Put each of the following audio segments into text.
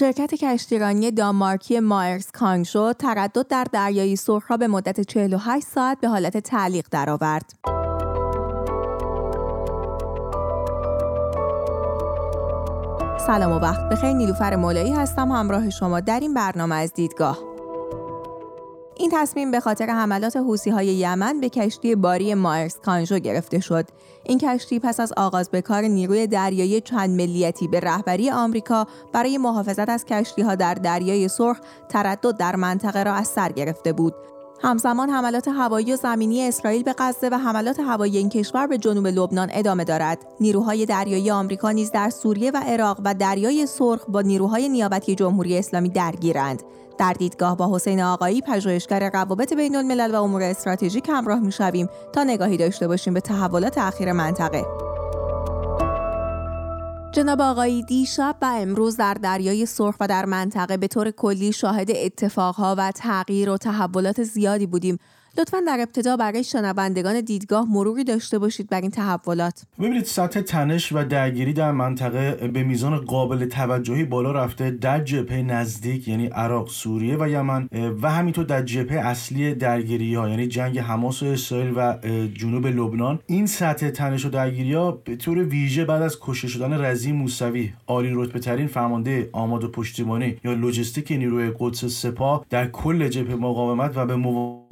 شرکت کشتیرانی دانمارکی مایرز کانگشو تردد در دریای سرخ را به مدت 48 ساعت به حالت تعلیق درآورد. سلام و وقت بخیر. نیلوفر مولایی هستم. همراه شما در این برنامه از دیدگاه. این تصمیم به خاطر حملات حوسی های یمن به کشتی باری مایرس کانژو گرفته شد. این کشتی پس از آغاز به کار نیروی دریایی چند ملیتی به رهبری آمریکا برای محافظت از کشتی ها در دریای سرخ تردد در منطقه را از سر گرفته بود. همزمان حملات هوایی و زمینی اسرائیل به غزه و حملات هوایی این کشور به جنوب لبنان ادامه دارد. نیروهای دریایی آمریکا نیز در سوریه و عراق و دریای سرخ با نیروهای نیابتی جمهوری اسلامی درگیرند. در دیدگاه با حسین آقایی پژوهشگر روابط بین الملل و امور استراتژیک همراه می‌شویم تا نگاهی داشته باشیم به تحولات اخیر منطقه. جناب آقایی دیشب و امروز در دریای سرخ و در منطقه به طور کلی شاهد اتفاقها و تغییر و تحولات زیادی بودیم. لطفا در ابتدا برای شنوندگان دیدگاه مروری داشته باشید بر این تحولات. ببینید سطح تنش و درگیری در منطقه به میزان قابل توجهی بالا رفته در جبهه نزدیک یعنی عراق سوریه و یمن و همینطور در جبهه اصلی درگیری ها یعنی جنگ حماس و اسرائیل و جنوب لبنان. این سطح تنش و درگیری ها به طور ویژه بعد از کشته شدن رضی موسوی عالی رتبه ترین فرمانده آماد و پشتیبانی یا لوجستیک نیروی قدس سپاه در کل جبهه مقاومت و به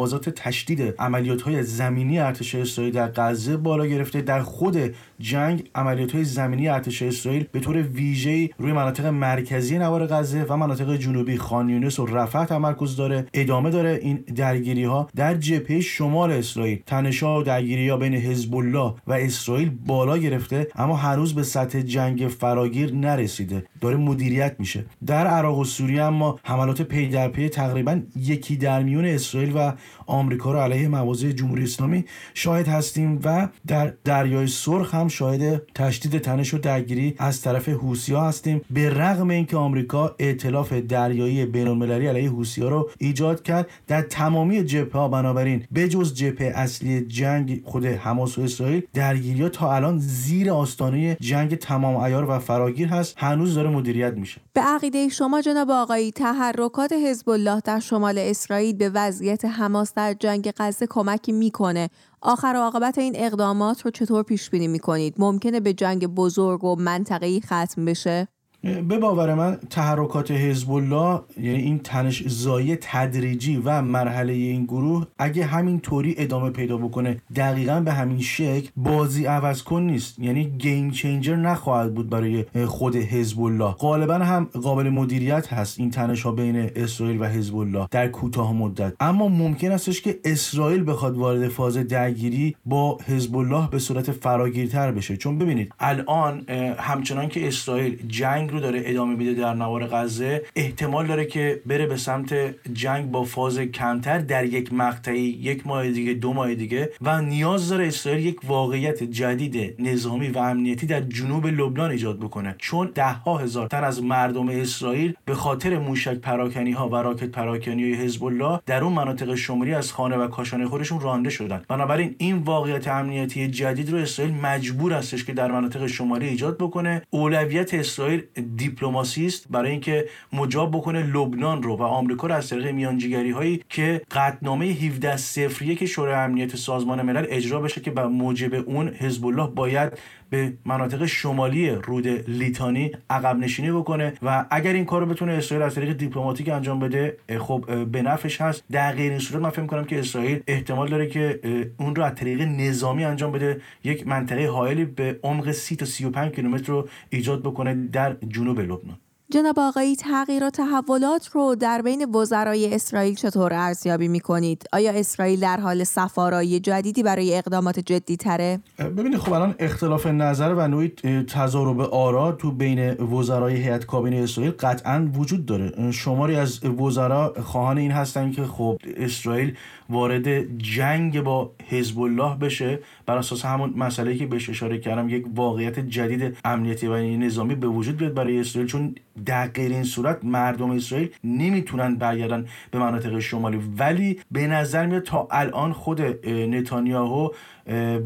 موازات تشدید عملیات های زمینی ارتش اسرائیل در غزه بالا گرفته. در خود جنگ عملیات های زمینی ارتش اسرائیل به طور ویژه روی مناطق مرکزی نوار غزه و مناطق جنوبی خان و رفح تمرکز داره. ادامه داره این درگیری ها در جبهه شمال اسرائیل. تنش‌ها و درگیری ها بین حزب الله و اسرائیل بالا گرفته اما هنوز به سطح جنگ فراگیر نرسیده. داره مدیریت میشه. در عراق و سوریه اما حملات پی در پی تقریبا یکی در میون اسرائیل و آمریکا رو علیه مواضع جمهوری اسلامی شاهد هستیم و در دریای سرخ هم شاهد تشدید تنش و درگیری از طرف ها هستیم. به رغم اینکه آمریکا ائتلاف دریایی بین‌المللی علیه ها رو ایجاد کرد در تمامی جبهه ها بنابراین بجز جبهه اصلی جنگ خود حماس و اسرائیل درگیری ها تا الان زیر آستانه جنگ تمام ایار و فراگیر هست. هنوز داره مدیریت میشه. به عقیده شما جناب آقایی تحرکات حزب الله در شمال اسرائیل به وضعیت حماس در جنگ غزه کمکی می‌کنه. آخر و عاقبت این اقدامات رو چطور پیش بینی می‌کنید؟ ممکنه به جنگ بزرگ و منطقه‌ای ختم بشه؟ به باور من تحرکات حزب الله یعنی این تنش زایی تدریجی و مرحله این گروه اگه همین طوری ادامه پیدا بکنه دقیقا به همین شکل بازی عوض کن نیست. یعنی گیم چینجر نخواهد بود برای خود حزب الله غالبا هم قابل مدیریت هست این تنش ها بین اسرائیل و حزب الله در کوتاه مدت. اما ممکن استش که اسرائیل بخواد وارد فاز درگیری با حزب الله به صورت فراگیرتر بشه. چون ببینید الان همچنان که اسرائیل جنگ رو داره ادامه میده در نوار غزه. احتمال داره که بره به سمت جنگ با فاز کمتر در یک مقطعی یک ماه دیگه دو ماه دیگه و نیاز داره اسرائیل یک واقعیت جدید نظامی و امنیتی در جنوب لبنان ایجاد بکنه. چون ده ها هزار تن از مردم اسرائیل به خاطر موشک پراکنی ها و راکت پراکنی های حزب الله در اون مناطق شمالی از خانه و کاشانه خودشون رانده شدن. بنابراین این واقعیت امنیتی جدید رو اسرائیل مجبور هستش که در مناطق شمالی ایجاد بکنه. اولویت اسرائیل دیپلماسی است برای اینکه مجاب بکنه لبنان رو و آمریکا رو از طریق میانجیگری هایی که قطعنامه 17 صفریه که شورای امنیت سازمان ملل اجرا بشه که به موجب اون حزب الله باید به مناطق شمالی رود لیتانی عقب نشینی بکنه و اگر این کارو بتونه اسرائیل از طریق دیپلماتیک انجام بده خب به نفعش هست. در غیر این صورت من فکر کنم که اسرائیل احتمال داره که اون رو از طریق نظامی انجام بده. یک منطقه حائلی به عمق 30 تا 35 کیلومتر رو ایجاد بکنه در جنوب لبنان. جناب آقایی تغییر و تحولات رو در بین وزرای اسرائیل چطور ارزیابی می کنید؟ آیا اسرائیل در حال سفارایی جدیدی برای اقدامات جدی تره؟ ببینید خب الان اختلاف نظر و نوعی تضارب آرا تو بین وزرای هیئت کابینه اسرائیل قطعا وجود داره شماری از وزرا خواهان این هستن که خب اسرائیل وارد جنگ با حزب الله بشه بر اساس همون مسئله که بهش اشاره کردم یک واقعیت جدید امنیتی و نظامی به وجود بیاد برای اسرائیل چون در غیر این صورت مردم اسرائیل نمی‌تونن برگردن به مناطق شمالی. ولی به نظر میاد تا الان خود نتانیاهو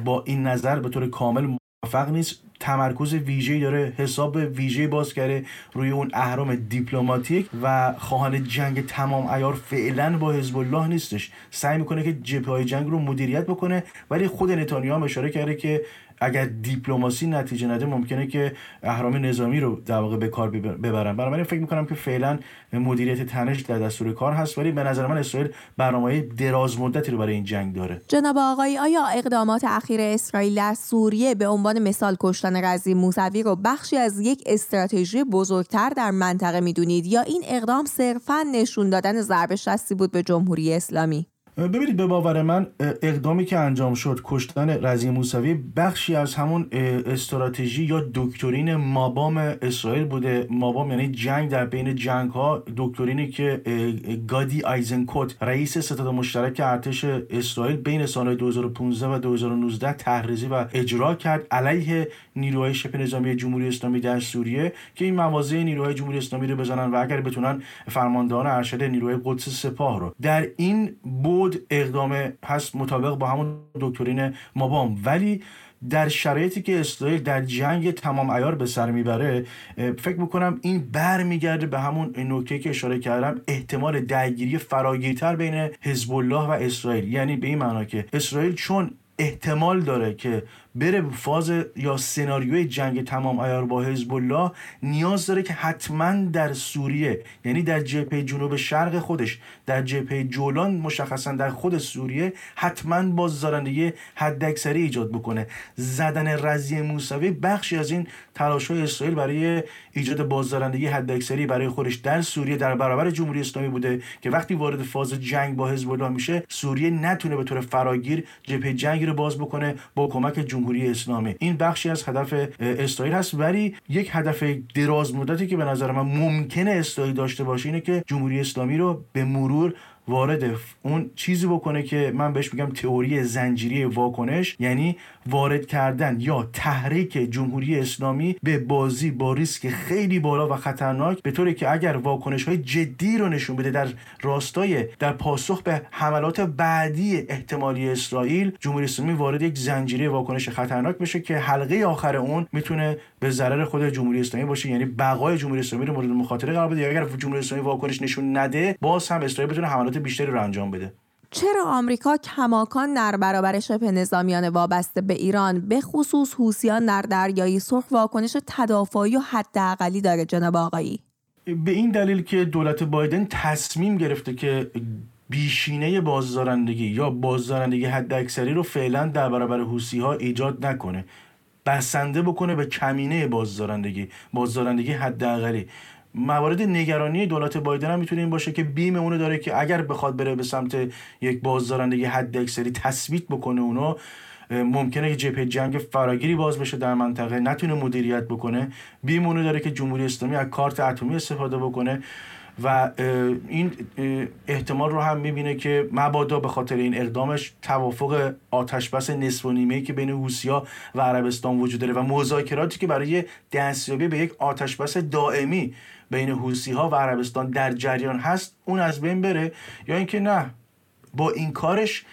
با این نظر به طور کامل موفق نیست. تمرکز ویژه‌ای داره حساب ویژه باز کرده روی اون اهرام دیپلماتیک و خواهان جنگ تمام ایار فعلا با حزب الله نیستش. سعی می‌کنه که جبهه جنگ رو مدیریت بکنه ولی خود نتانیاهو اشاره کرده که اگر دیپلماسی نتیجه نده ممکنه که اهرام نظامی رو در واقع به کار ببرن. بنابراین فکر می‌کنم که فعلا مدیریت تنش در دستور کار هست ولی به نظر من اسرائیل برنامه دراز مدتی رو برای این جنگ داره. جناب آقای آیا اقدامات اخیر اسرائیل در سوریه به عنوان مثال کشتن رزی موسوی رو بخشی از یک استراتژی بزرگتر در منطقه می‌دونید؟ یا این اقدام صرفا نشون دادن ضربه شستی بود به جمهوری اسلامی؟ ببینید به باور من اقدامی که انجام شد کشتن رضی موسوی بخشی از همون استراتژی یا دکترین مابام اسرائیل بوده. مابام یعنی جنگ در بین جنگ ها دکترینی که گادی آیزنکوت رئیس ستاد مشترک ارتش اسرائیل بین سالهای 2015 و 2019 تحریزی و اجرا کرد علیه نیروهای شبه نظامی جمهوری اسلامی در سوریه که این مواضع نیروهای جمهوری اسلامی رو بزنن و اگر بتونن فرماندهان ارشد نیروهای قدس سپاه رو. در این بود اقدام هست مطابق با همون دکترین مابام ولی در شرایطی که اسرائیل در جنگ تمام ایار به سر می‌بره فکر می‌کنم این بر میگرده به همون نکته که اشاره کردم احتمال درگیری فراگیرتر بین حزب الله و اسرائیل. یعنی به این معنا که اسرائیل چون احتمال داره که بره فاز یا سناریوی جنگ تمام ایار با حزب الله نیاز داره که حتما در سوریه یعنی در جبهه جنوب شرق خودش در جبهه جولان مشخصا در خود سوریه حتما بازدارندگی حداکثری ایجاد بکنه. زدن رضی موسوی بخشی از این تلاش اسرائیل برای ایجاد بازدارندگی حداکثری برای خودش در سوریه در برابر جمهوری اسلامی بوده که وقتی وارد فاز جنگ با حزب الله میشه سوریه نتونه به طور فراگیر جبهه جنگی رو باز بکنه با کمک جمهوری اسلامی. این بخشی از هدف اسرائیل هست ولی یک هدف دراز مدتی که به نظر من ممکنه اسرائیل داشته باشه اینه که جمهوری اسلامی رو به مرور وارد اون چیزی بکنه که من بهش میگم تئوری زنجیری واکنش یعنی وارد کردن یا تحریک جمهوری اسلامی به بازی با ریسک خیلی بالا و خطرناک به طوری که اگر واکنش های جدی رو نشون بده در راستای در پاسخ به حملات بعدی احتمالی اسرائیل جمهوری اسلامی وارد یک زنجیره واکنش خطرناک بشه که حلقه آخر اون می‌تونه به ضرر خود جمهوری اسلامی باشه یعنی بقای جمهوری اسلامی رو مورد مخاطره قرار بده. اگر جمهوری اسلامی واکنش نشون نده باز هم اسرائیل بتونه حملات بیشتری رو انجام بده. چرا آمریکا کماکان در برابر شبه نظامیان وابسته به ایران به خصوص حوسیان در دریای سرخ واکنش تدافعی و حداقلی داره جناب آقایی؟ به این دلیل که دولت بایدن تصمیم گرفته که بیشینه بازدارندگی یا بازدارندگی حداکثری رو فعلا در برابر حوسی ها ایجاد نکنه. بسنده بکنه به کمینه بازدارندگی بازدارندگی حداقلی. موارد نگرانی دولت بایدن هم می‌تونه این باشه که بیم اونو داره که اگر بخواد بره به سمت یک بازدارندگی حد اکثری تثبیت بکنه اونو ممکنه که جبهه جنگ فراگیری باز بشه در منطقه نتونه مدیریت بکنه. بیم اونو داره که جمهوری اسلامی از کارت اتمی استفاده بکنه. و این احتمال رو هم می‌بینه که مبادا به خاطر این اقدامش توافق آتشبس نصف و نیمه که بین روسیا و عربستان وجود داره و مذاکراتی که برای دستیابی به یک آتشبس دائمی بین حوسی ها و عربستان در جریان هست اون از بین بره. یا اینکه نه با این کارش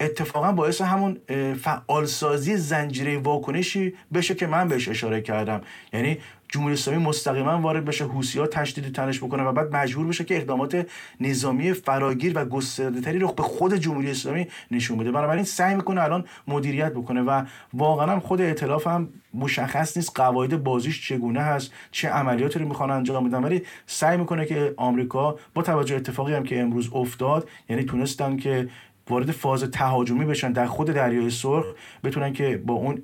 اتفاقا باعث همون فعالسازی زنجیره واکنشی بشه که من بهش اشاره کردم. یعنی جمهوری اسلامی مستقیما وارد بشه ها تشدید تنش بکنه و بعد مجبور بشه که اقدامات نظامی فراگیر و گسترده‌تری رو به خود جمهوری اسلامی نشون بده. بنابراین سعی می‌کنه الان مدیریت بکنه و واقعا خود ائتلاف هم مشخص نیست قواعد بازیش چگونه هست چه عملیاتی رو می‌خوان انجام بدن. ولی سعی می‌کنه که آمریکا با توجه اتفاقی هم که امروز افتاد یعنی تونستن که وارد فاز تهاجمی بشن در خود دریای سرخ بتونن که با اون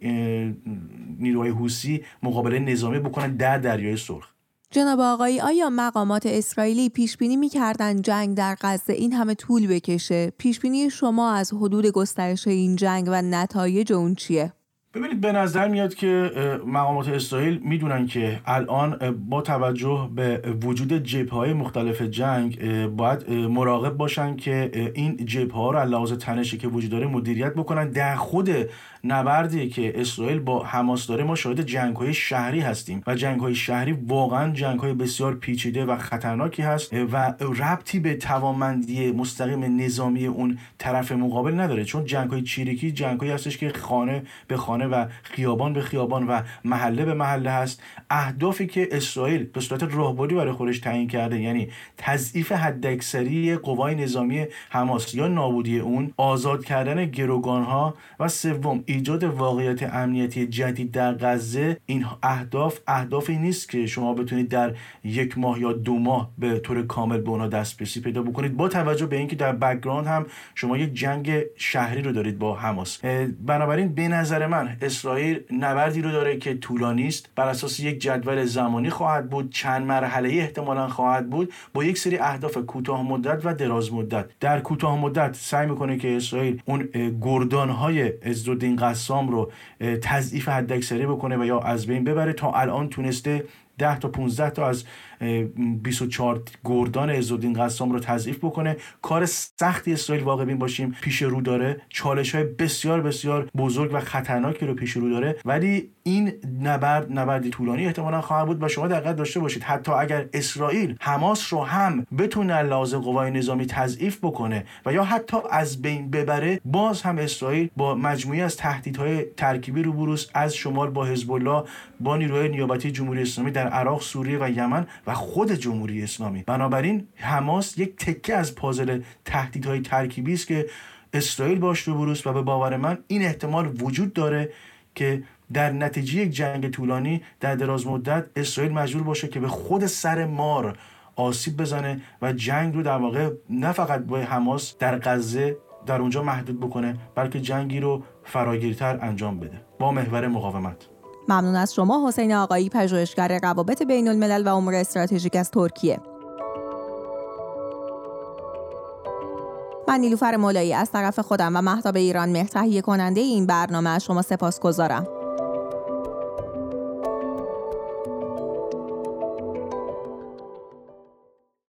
نیروهای حوسی مقابله نظامی بکنن در دریای سرخ. جناب آقایی آیا مقامات اسرائیلی پیش بینی می‌کردن جنگ در غزه این همه طول بکشه؟ پیش بینی شما از حدود گسترش این جنگ و نتایج اون چیه؟ ببینید به نظر میاد که مقامات اسرائیل می‌دونن که الان با توجه به وجود جبه های مختلف جنگ باید مراقب باشن که این جبه ها رو لحاظ تنشی که وجود داره مدیریت بکنن. در خود نبردی که اسرائیل با حماس داره ما شاهد جنگ های شهری هستیم و جنگ های شهری واقعا جنگ های بسیار پیچیده و خطرناکی هست و ربطی به توانمندی مستقیم نظامی اون طرف مقابل نداره چون جنگ های چیرکی جنگ هستش که خانه به خانه و خیابان به خیابان و محله به محله هست. اهدافی که اسرائیل به صورت راهبری برای خودش تعیین کرده یعنی تضعیف حداکثری قوای نظامی حماس یا نابودی اون آزاد کردن گروگان ها و سوم ایجاد واقعیت امنیتی جدید در غزه این اهداف اهدافی نیست که شما بتونید در یک ماه یا دو ماه به طور کامل به اونا دسترسی پیدا بکنید. با توجه به اینکه در background هم شما یک جنگ شهری رو دارید با حماس. بنابراین به نظر من اسرائیل نبردی رو داره که طولانی است. بر اساس یک جدول زمانی خواهد بود چند مرحله احتمالا خواهد بود با یک سری اهداف کوتاه مدت و دراز مدت. در کوتاه مدت سعی می‌کنه که اسرائیل اون گردان های عزالدین قسام رو تضعیف حداکثری بکنه و یا از بین ببره تا الان تونسته 10 تا 15 تا از 24 گردان عزالدین قسام رو تضعیف بکنه. کار سختی اسرائیل واقع بین باشیم. پیش رو داره. چالش های بسیار بسیار بزرگ و خطرناکی رو پیش رو داره. ولی این نبرد نبردی طولانی احتمالا خواهد بود و شما دقت داشته باشید. حتی اگر اسرائیل حماس رو هم بتونه لازم قوای نظامی تضعیف بکنه و یا حتی از بین ببره باز هم اسرائیل با مجموعی از تهدیدهای ترکیبی رو بروز از شمال با حزب الله با نیروهای نیابتی جمهوری اسلامی در عراق سوریه و یمن و خود جمهوری اسلامی. بنابراین حماس یک تکه از پازل تهدیدهای ترکیبی است که اسرائیل باش رو و به باور من این احتمال وجود داره که در نتیجه یک جنگ طولانی در دراز مدت اسرائیل مجبور باشه که به خود سر مار آسیب بزنه و جنگ رو در واقع نه فقط با حماس در غزه در اونجا محدود بکنه بلکه جنگی رو فراگیرتر انجام بده. با محور مقاومت. ممنون از شما حسین آقایی پژوهشگر روابط بین الملل و امور استراتژیک از ترکیه من نیلوفر مولایی از طرف خودم و محتاب ایران مهر کننده این برنامه از شما سپاس گذارم.